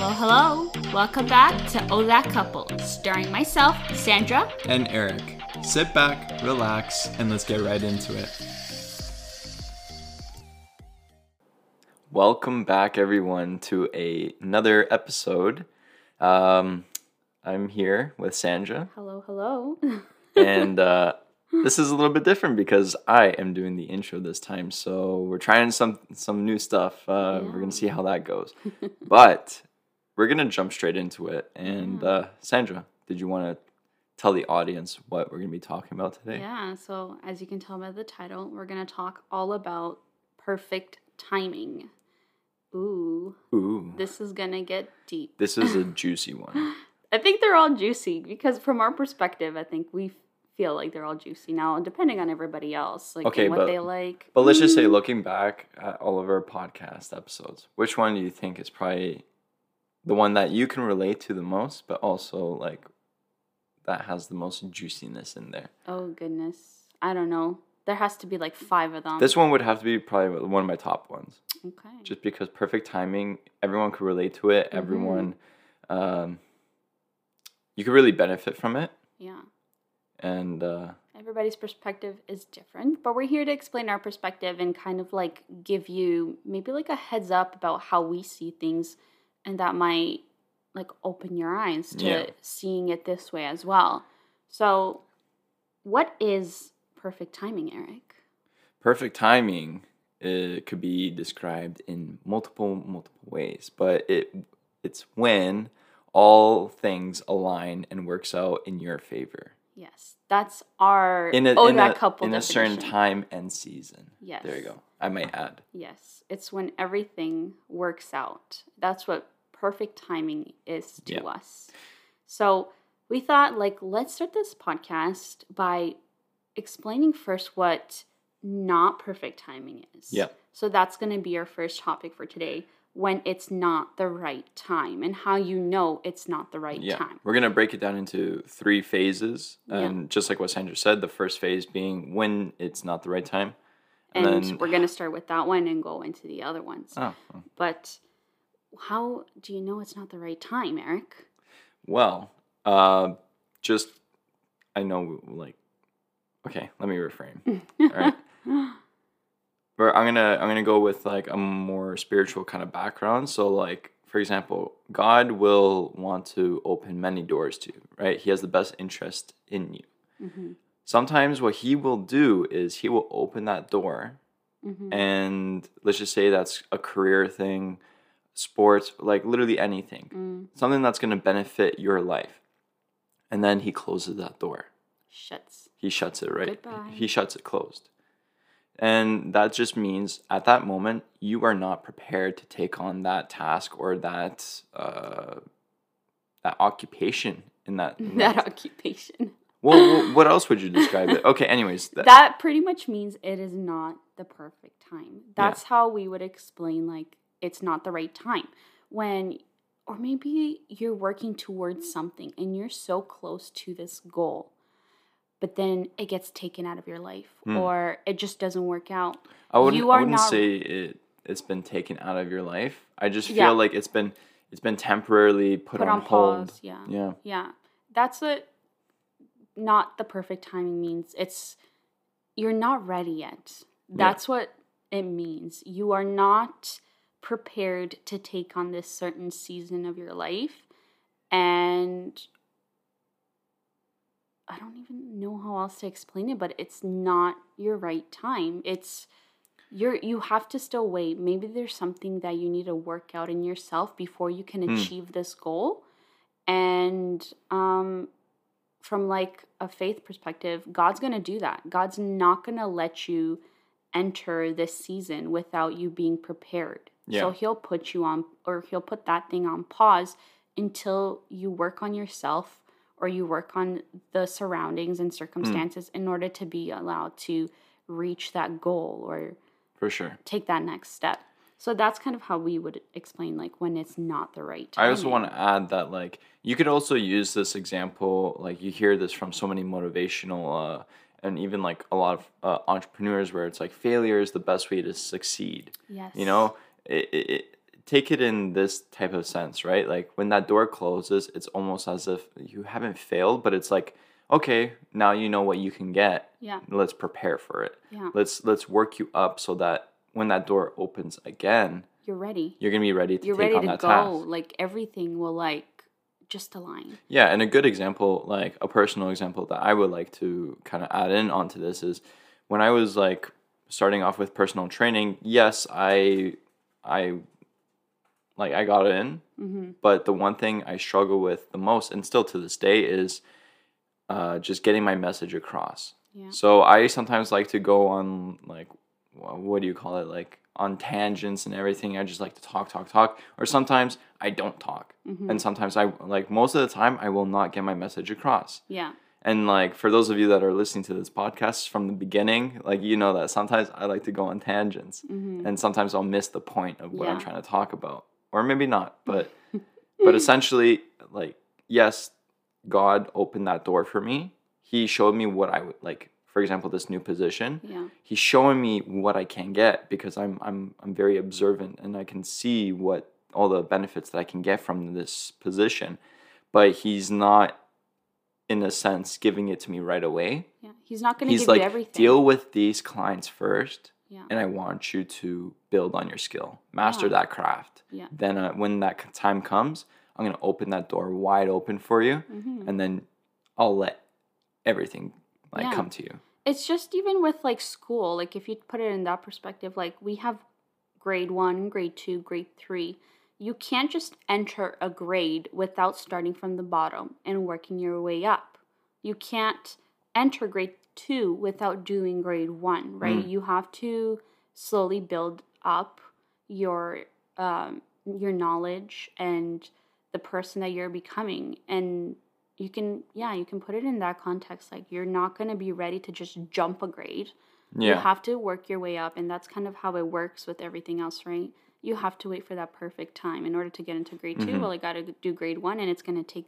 Hello, hello. Welcome back to Oh That Couple, starring myself, Sandra. and Eric. Sit back, relax, and let's get right into it. Welcome back, everyone, to a, another episode. Um, I'm here with Sandra, Hello, hello. and uh, this is a little bit different because I am doing the intro this time. So we're trying some some new stuff. Uh, We're gonna see how that goes, but we're gonna jump straight into it. And uh, Sandra, did you want to tell the audience what we're gonna be talking about today? yeah, so as you can tell by the title, we're to talk all about perfect timing. Ooh, Ooh, this is to get deep. this is a juicy one. I think they're all juicy because from our perspective, I think we feel like they're all juicy now, depending on everybody else, like Okay, and what but- they like. But let's just say, looking back at all of our podcast episodes, which one do you think is probably the one that you can relate to the most, but also like that has the most juiciness in there? Oh goodness, I don't know. There has to be like five of them. This one would have to be probably one of my top ones, okay. just because perfect timing. Everyone could relate to it. Everyone, um, you could really benefit from it, yeah. and uh, Everybody's perspective is different, but we're here to explain our perspective and kind of like give you maybe like a heads up about how we see things, and that might like open your eyes to Yeah. seeing it this way as well. So, what is perfect timing, Eric? perfect timing it could be described in multiple multiple ways but it it's when all things align and works out in your favor Yes, that's our in a, in a, couple in a certain time and season Yes. there you go i might add Yes, it's when everything works out. That's what perfect timing is to Yeah. us. So we thought, like, let's start this podcast by explaining first what not perfect timing is. Yeah. So that's going to be our first topic for today when it's not the right time and how you know it's not the right yeah time. we're gonna break it down into three phases Yeah. and just like what sandra said the first phase being when it's not the right time And, then we're going to start with that one and go into the other ones. oh. But how do you know it's not the right time, Eric? Well, uh, just I know like okay, let me reframe. All right. But I'm gonna I'm gonna go with like a more spiritual kind of background. So like for example, God will want to open many doors to you, right? He has the best interest in you. Mm-hmm. Sometimes what he will do is he will open that door Mm-hmm. and let's just say that's a career thing, sports, like literally anything. Mm, Something that's gonna benefit your life. And then he closes that door. shuts. He shuts it, right? Goodbye. He shuts it closed. And that just means at that moment, you are not prepared to take on that task or that uh, that occupation in that. in That occupation. well, what else would you describe it? Okay, anyways. That, That pretty much means it is not the perfect time. That's how we would explain like it's not the right time. When or maybe you're working towards something and you're so close to this goal, but then it gets taken out of your life Hmm. or it just doesn't work out. I wouldn't, you I wouldn't not- say it, it's been taken out of your life. I just feel Yeah. like it's been it's been temporarily put, Put on, on hold. pause. Yeah. Yeah. Yeah. That's what not the perfect timing means. It's you're not ready yet. That's what it means. You are not prepared to take on this certain season of your life. And I don't even know how else to explain it, but it's not your right time. It's you're you have to still wait. Maybe there's something that you need to work out in yourself before you can Hmm. achieve this goal. And um from like a faith perspective, God's going to do that. God's not going to let you enter this season without you being prepared. Yeah. So he'll put you on or he'll put that thing on pause until you work on yourself or you work on the surroundings and circumstances in order to be allowed to reach that goal or For sure. take that next step. So that's kind of how we would explain like when it's not the right time. I also want to add that like you could also use this example like you hear this from so many motivational uh, and even like a lot of uh, entrepreneurs where it's like failure is the best way to succeed. Yes. You know, it, it, it, take it in this type of sense, right? Like when that door closes, it's almost as if you haven't failed, but it's like, okay, now you know what you can get. Yeah. Let's prepare for it. Yeah. Let's let's work you up so that when that door opens again, You're ready. you're gonna be ready to You're take ready on to that go. task. Like everything will like just align. Yeah, and a good example, like a personal example that I would like to kind of add in onto this is when I was like starting off with personal training, yes, I I like I got in, Mm-hmm. but the one thing I struggle with the most and still to this day is uh, just getting my message across. Yeah. So I sometimes like to go on like what do you call it like on tangents and everything. I just like to talk, talk, talk. Or sometimes I don't talk, Mm-hmm. and sometimes I like most of the time I will not get my message across. Yeah. And like for those of you that are listening to this podcast from the beginning, like you know that sometimes I like to go on tangents, Mm-hmm. and sometimes I'll miss the point of what I'm trying to talk about, or maybe not. But but essentially, like yes, God opened that door for me. He showed me what I would like. For example, this new position. Yeah. He's showing me what I can get because I'm I'm I'm very observant and I can see what all the benefits that I can get from this position. But he's not in a sense giving it to me right away. Yeah. He's not going to give like you everything. deal with these clients first Yeah. and I want you to build on your skill, master Yeah. that craft. Yeah. Then uh, when that time comes, I'm gonna open that door wide open for you, Mm-hmm. and then I'll let everything like Yeah. come to you. it's just even with like school like if you put it in that perspective like we have grade one grade two grade three you can't just enter a grade without starting from the bottom and working your way up. You can't enter grade two without doing grade one right? Mm. you have to slowly build up your um, your knowledge and the person that you're becoming. And you can yeah you can put it in that context like you're not going to be ready to just jump a grade. Yeah. you have to work your way up and that's kind of how it works with everything else right you have to wait for that perfect time in order to get into grade 2 Mhm. well i got to do grade one and it's going to take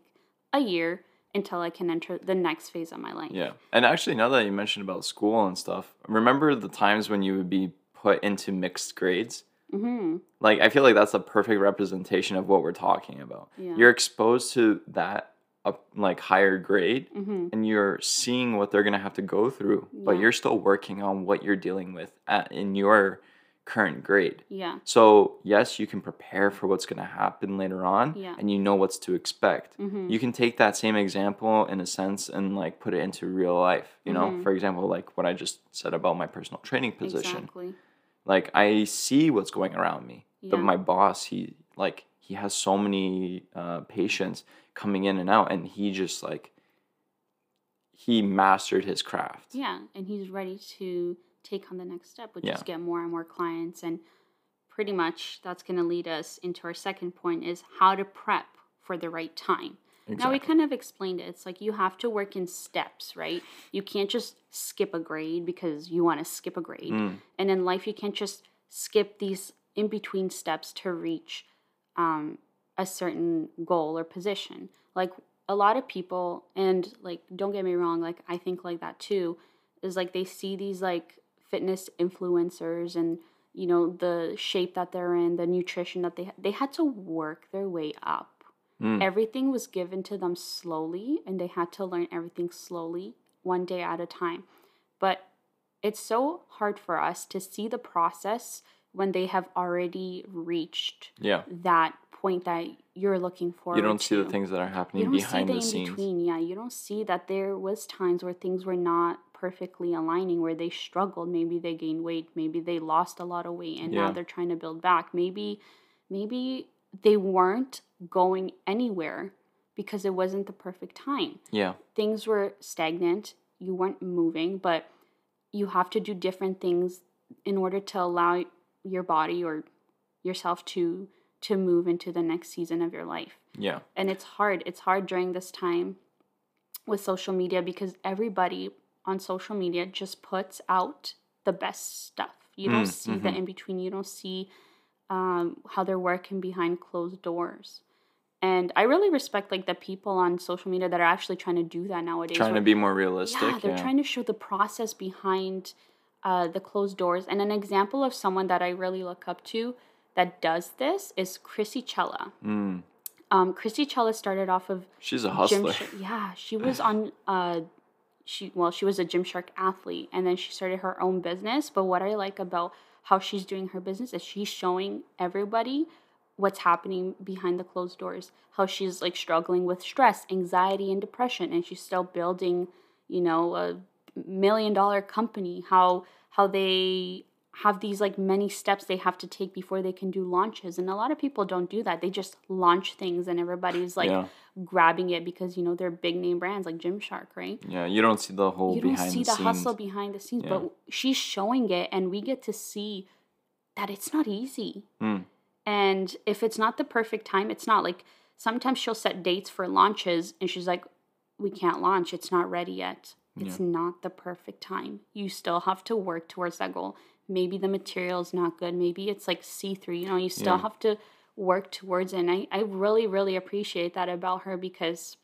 a year until i can enter the next phase of my life yeah. And actually, now that you mentioned about school and stuff, remember the times when you would be put into mixed grades? mm-hmm. Like I feel like that's a perfect representation of what we're talking about. Yeah. You're exposed to that up like higher grade, Mm-hmm. and you're seeing what they're gonna have to go through, but you're still working on what you're dealing with at, in your current grade. yeah So yes, you can prepare for what's gonna happen later on, Yeah. and you know what's to expect. mm-hmm. You can take that same example in a sense and like put it into real life. You know, Mhm. for example, like what I just said about my personal training position. exactly Like I see what's going around me. Yeah. But my boss, he like he has so many uh, patients coming in and out, and he just like he mastered his craft. Yeah, and he's ready to take on the next step, which Yeah. is get more and more clients. And pretty much that's going to lead us into our second point is how to prep for the right time. Now we kind of explained it. It's like you have to work in steps, right? You can't just skip a grade because you want to skip a grade. Mm, And in life, you can't just skip these in between steps to reach um, a certain goal or position. Like a lot of people, and like, don't get me wrong, like, I think like that too, is like they see these like fitness influencers and you know the shape that they're in the nutrition that they they had to work their way up. Mm, everything was given to them slowly and they had to learn everything slowly one day at a time. But it's so hard for us to see the process when they have already reached yeah. that point that you're looking for You don't see the things that are happening behind the scenes. between yeah. You don't see that there was times where things were not perfectly aligning where they struggled. Maybe they gained weight. Maybe they lost a lot of weight and now they're trying to build back. Maybe maybe they weren't going anywhere because it wasn't the perfect time. Yeah. things were stagnant. You weren't moving but you have to do different things in order to allow your body or yourself to to move into the next season of your life. Yeah. and it's hard. It's hard during this time with social media because everybody on social media just puts out the best stuff you don't Mm, see the mhm. in between you don't see um, how they're working behind closed doors and i really respect like the people on social media that are actually trying to do that nowadays Trying to be more realistic. yeah, they're trying to show the process behind uh, the closed doors. And an example of someone that I really look up to that does this is Krissy Cela. Mm. Um, Krissy Cela started off of She's a hustler. Gymshark. Yeah, she was on. Uh, she well, she was a Gymshark athlete, and then she started her own business. But what I like about how she's doing her business is she's showing everybody what's happening behind the closed doors. How she's like struggling with stress, anxiety, and depression, and she's still building, you know, a million dollar company. How how they have these like many steps they have to take before they can do launches and a lot of people don't do that they just launch things and everybody's like Yeah. grabbing it because you know they're big name brands like Gymshark, right? Yeah, you don't see the whole you don't see the, the, hustle behind the scenes, Yeah. but she's showing it and we get to see that it's not easy. Mm. And if it's not the perfect time, it's not like sometimes she'll set dates for launches and she's like, we can't launch, it's not ready yet. It's not the perfect time. You still have to work towards that goal. Maybe the material is not good. Maybe it's like see through. You know, you still Yeah. have to work towards it. And I, I really, really appreciate that about her because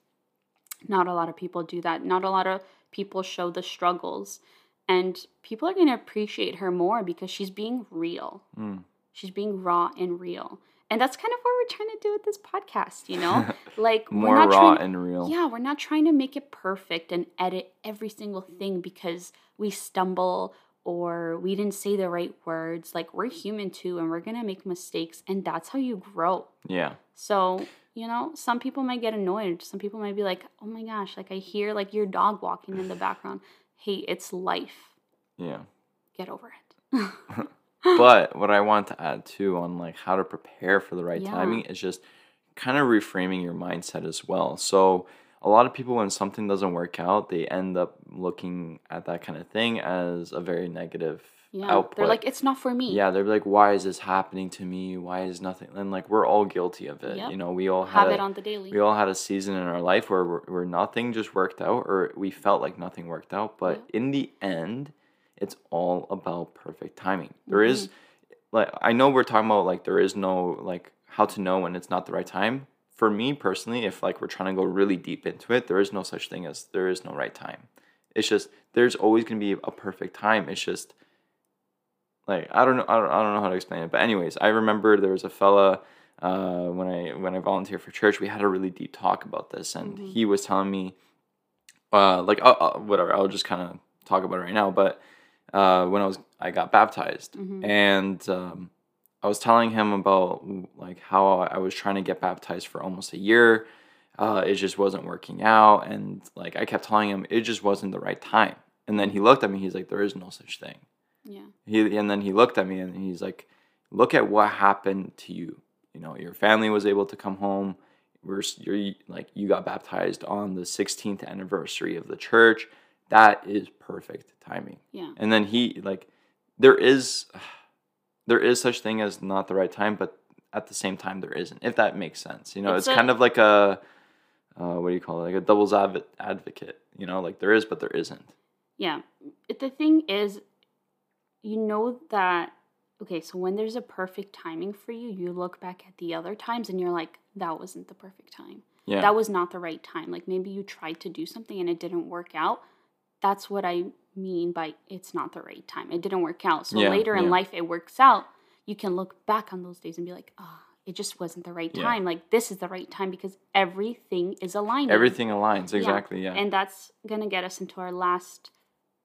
not a lot of people do that. Not a lot of people show the struggles. And people are going to appreciate her more because she's being real. Mm. She's being raw and real. And that's kind of we're trying to do with this podcast, you know? Like More we're not raw trying, and real. Yeah, we're not trying to make it perfect and edit every single thing because we stumble or we didn't say the right words. Like we're human too and we're to make mistakes and that's how you grow. Yeah. So, you know, some people might get annoyed. Some people might be like, "Oh my gosh, like I hear like your dog walking in the background." Hey, it's life. Yeah. Get over it. but what I want to add too on like how to prepare for the right Yeah. timing is just kind of reframing your mindset as well. So a lot of people when something doesn't work out, they end up looking at that kind of thing as a very negative Yeah. output. They're like, "It's not for me." yeah, they're like, why is this happening to me? Why is nothing? And like we're all guilty of it. Yep. You know, we all had Have a- it on the daily. we all had a season in our life where where where nothing just worked out, or we felt like nothing worked out. But in the end, it's all about perfect timing. There is, Mm-hmm. like, I know we're talking about like there is no like how to know when it's not the right time. For me personally, if like we're trying to go really deep into it, there is no such thing as there is no right time. It's just there's always gonna be a perfect time. It's just like I don't know I don't, I don't know how to explain it but anyways i remember there was a fella uh, when i when i volunteered for church we had a really deep talk about this and he was telling me uh, like uh, uh, whatever i'll just kind of talk about it right now but uh, when i was i got baptized. Mhm. and um, i was telling him about like how i was trying to get baptized for almost a year. Uh, it just wasn't working out. And like i kept telling him it just wasn't the right time. And then he looked at me. He's like there is no such thing. Yeah. he and then he looked at me and he's like look at what happened to you. You know your family was able to come home. We're you're like you got baptized on the 16th anniversary of the church that is perfect timing Yeah. and then he like there is there is such thing as not the right time but at the same time there isn't if that makes sense you know It's it's, a- kind of like a uh, what do you call it like a devil's advo- advocate you know like there is but there isn't Yeah. It- The thing is, you know that, okay, so when there's a perfect timing for you, you look back at the other times and you're like, that wasn't the perfect time. yeah That was not the right time. Like maybe you tried to do something and it didn't work out. That's what I mean by it's not the right time. It didn't work out. So Yeah, later in life, it works out. You can look back on those days and be like, ah, it just wasn't the right Yeah. time. Like this is the right time because everything is aligned. everything aligns exactly yeah, And that's going to get us into our last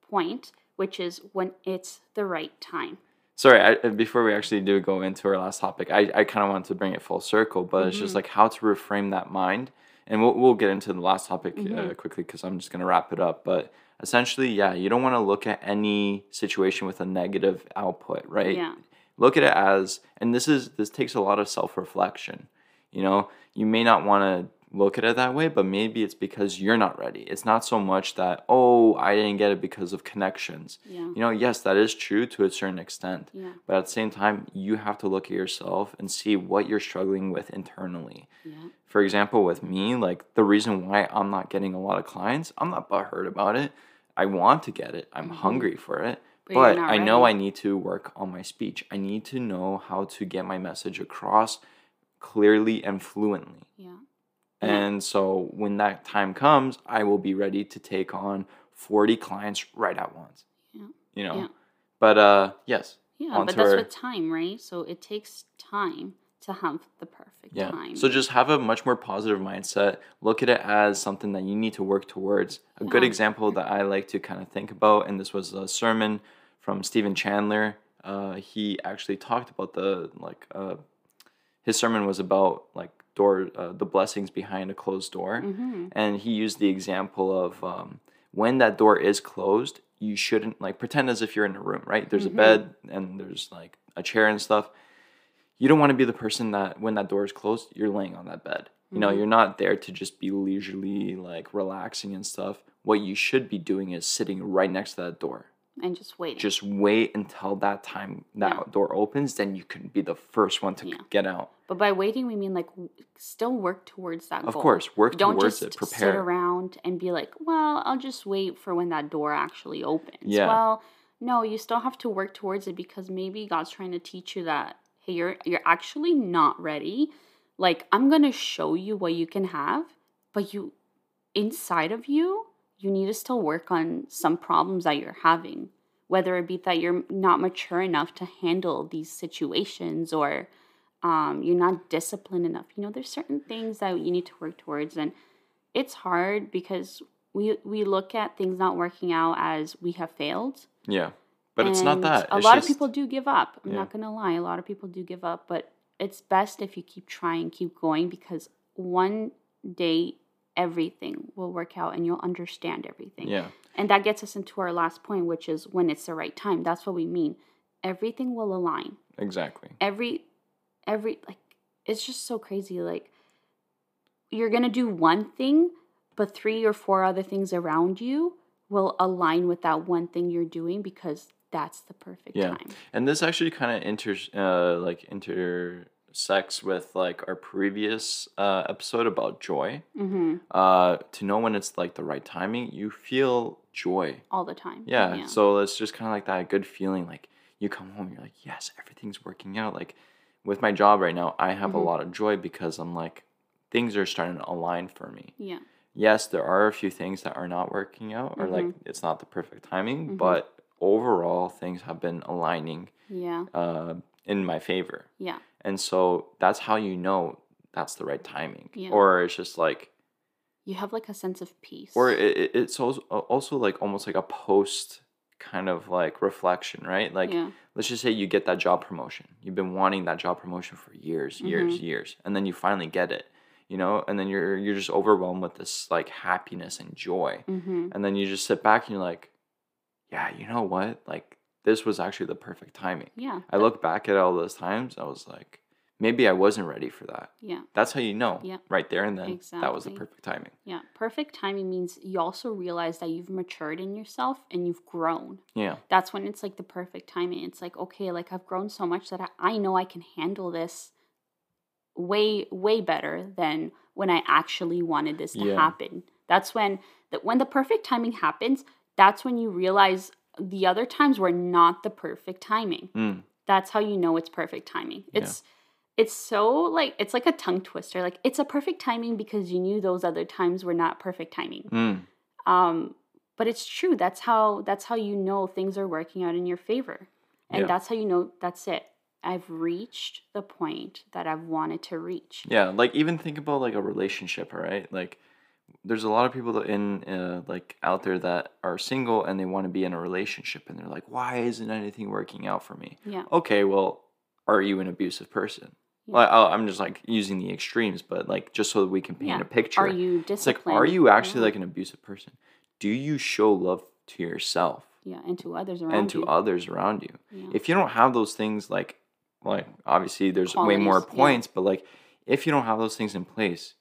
point, which is when it's the right time. sorry I, uh, before we actually do go into our last topic i, I kind of want to bring it full circle but it's Mm-hmm. just like how to reframe that mind and we'll, we'll get into the last topic uh, Mm-hmm. quickly because i'm just going to wrap it up but essentially yeah you don't want to look at any situation with a negative output right Yeah. look at it as and this is this takes a lot of self-reflection you know you may not want to look at it that way but maybe it's because you're not ready it's not so much that oh i didn't get it because of connections Yeah. you know yes that is true to a certain extent Yeah. but at the same time you have to look at yourself and see what you're struggling with internally Yeah. for example with me like the reason why i'm not getting a lot of clients i'm not butthurt about it i want to get it i'm hungry for it Mm-hmm. But but I know I need to work on my speech. I need to know how to get my message across clearly and fluently. Yeah. And so when that time comes, I will be ready to take on 40 clients right at once. Yeah. You know. Yeah. But uh yes. Yeah, but that's our- with time, right? So it takes time to have the perfect Yeah. time. So just have a much more positive mindset. Look at it as something that you need to work towards. A good example that I like to kind of think about, and this was a sermon from Stephen Chandler. Uh, he actually talked about the like uh, his sermon was about like door uh, the blessings behind a closed door, hmm and he used the example of um, when that door is closed, you shouldn't like pretend as if you're in a room, right? There's Mhm. a bed and there's like a chair and stuff. You don't want to be the person that when that door is closed, you're laying on that bed. You know, Mhm. you're not there to just be leisurely like relaxing and stuff. What you should be doing is sitting right next to that door. And just waiting. Just wait until that time that Yeah. door opens, then you can be the first one to Yeah. get out. but by waiting, we mean like still work towards that goal. Of goal. course, work Don't towards just it, sit around and be like, well, I'll just wait for when that door actually opens. Yeah. Well, no, you still have to work towards it because maybe God's trying to teach you that hey, you're you're actually not ready. Like I'm gonna show you what you can have, but you inside of you, you need to still work on some problems that you're having. Whether it be that you're not mature enough to handle these situations or um, you're not disciplined enough. You know, there's certain things that you need to work towards, and it's hard because we we look at things not working out as we have failed. Yeah. But it's not that. A It's lot just- of people do give up. I'm Yeah. not gonna lie. A lot of people do give up, but it's best if you keep trying, keep going, because one day everything will work out and you'll understand everything. Yeah. And that gets us into our last point, which is when it's the right time. That's what we mean. Everything will align Exactly. every every like it's just so crazy like you're going to do one thing but three or four other things around you will align with that one thing you're doing because that's the perfect Yeah. time And this actually kind of inter uh, like intersects with like our previous uh, episode about joy. hmm Uh, to know when it's like the right timing, you feel joy. all the time Yeah. So it's just kind of like that good feeling. Like you come home, you're like, yes, everything's working out. Like with my job right now, I have Mhm. a lot of joy because I'm like things are starting to align for me. yeah Yes, there are a few things that are not working out, or like Mm-hmm. it's not the perfect timing, Mhm. but overall things have been aligning yeah uh, in my favor. yeah And so that's how you know that's the right timing. Yeah. Or it's just like, you have like a sense of peace or it, it- it's also, also like almost like a post kind of like reflection, right? Like, yeah let's just say you get that job promotion. You've been wanting that job promotion for years, years, Mm-hmm. years, and then you finally get it, you know, and then you're you're just overwhelmed with this like happiness and joy. hmm And then you just sit back and you're like, yeah, you know what? Like this was actually the perfect timing. yeah I look back at all those times, I was like, maybe I wasn't ready for that. yeah That's how you know. Yeah. Right there and then Exactly. that was the perfect timing. yeah perfect timing means you also realize that you've matured in yourself and you've grown Yeah. that's when it's like the perfect timing. It's like, okay, like I've grown so much that I, I know I can handle this way, way better than when I actually wanted this to Yeah. happen. That's when that when the perfect timing happens, that's when you realize the other times were not the perfect timing. Mm. That's how you know it's perfect timing. Yeah. It's it's so like it's like a tongue twister. Like it's a perfect timing because you knew those other times were not perfect timing Mm. um but it's true that's how that's how you know things are working out in your favor and Yeah. that's how you know that's it i've reached the point that i've wanted to reach Yeah. Like even think about like a relationship, all right? Like there's a lot of people in uh, like out there that are single and they want to be in a relationship and they're like, why isn't anything working out for me? yeah Okay, well, are you an abusive person? Yeah. Well, I- I'm just like using the extremes, but like just so that we can paint Yeah. a picture. are you disciplined? It's like, are you actually Yeah. like an abusive person? Do you show love to yourself yeah and to others around and to you others around you? yeah. If you don't have those things, like, like obviously there's way more Qualities, points, but like, if you don't have those things in place,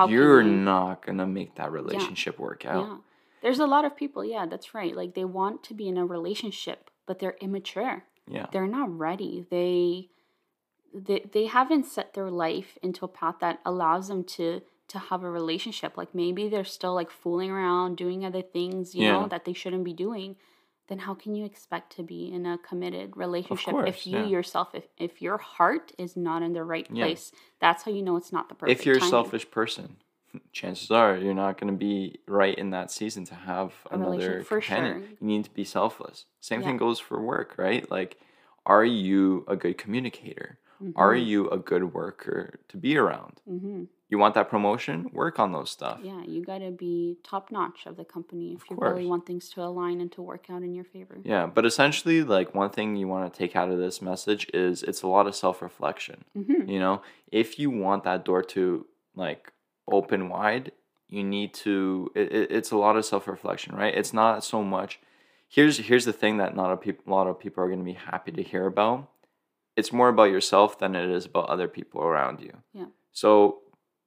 How you're you- not gonna make that relationship work out. yeah. There's a lot of people yeah that's right. Like they want to be in a relationship but they're immature. Yeah, they're not ready. They they, they haven't set their life into a path that allows them to to have a relationship. Like maybe they're still like fooling around doing other things you Yeah. know that they shouldn't be doing then how can you expect to be in a committed relationship course, if you yeah. yourself if, if your heart is not in the right Yeah. place that's how you know it's not the perfect if you're a selfish person, chances are you're not gonna be right in that season to have A another companion. sure. You need to be selfless. Same Yeah. thing goes for work, right? Like, are you a good communicator? Are Mhm. you a good worker to be around? Mhm. You want that promotion? Work on those stuff. Yeah, you got to be top notch of the company if Of you really want things to align and to work out in your favor. Yeah, but essentially, like one thing you want to take out of this message is it's a lot of self reflection. hmm You know, if you want that door to like open wide, you need to. It, it, it's a lot of self reflection, right? It's not so much. Here's here's the thing that not a peop, a lot of people are going to be happy to hear about. It's more about yourself than it is about other people around you. Yeah. So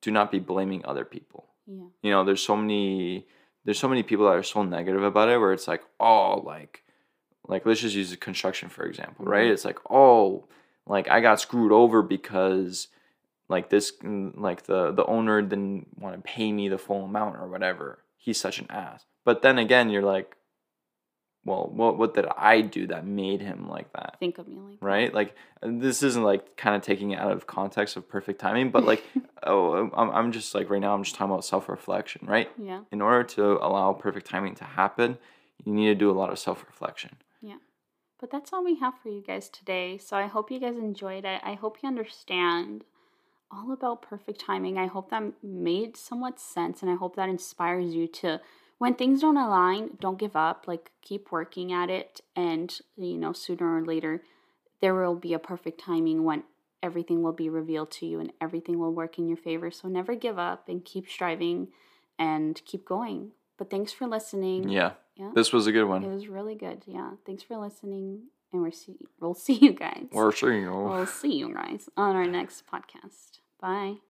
do not be blaming other people. Yeah. You know, there's so many there's so many people that are so negative about it where it's like, oh, like like let's just use construction for example, right? Mhm. It's like, oh, like I got screwed over because like this like the the owner didn't want to pay me the full amount or whatever. He's such an ass. But then again, you're like, well, what what did I do that made him like that? Think of me like that. Right? Like this isn't like kind of taking it out of context of perfect timing, but like oh, I'm I'm just like right now I'm just talking about self-reflection, right? Yeah. in order to allow perfect timing to happen, you need to do a lot of self reflection. Yeah, but that's all we have for you guys today. So I hope you guys enjoyed it. I hope you understand all about perfect timing. I hope that made somewhat sense and I hope that inspires you to when things don't align, don't give up. Like keep working at it and you know, sooner or later there will be a perfect timing when everything will be revealed to you and everything will work in your favor. So never give up and keep striving and keep going. But thanks for listening. Yeah, Yeah. this was a good one. It was really good. Yeah. Thanks for listening. And we're see we'll see you guys. We're seeing you. We'll see you guys on our next podcast. Bye.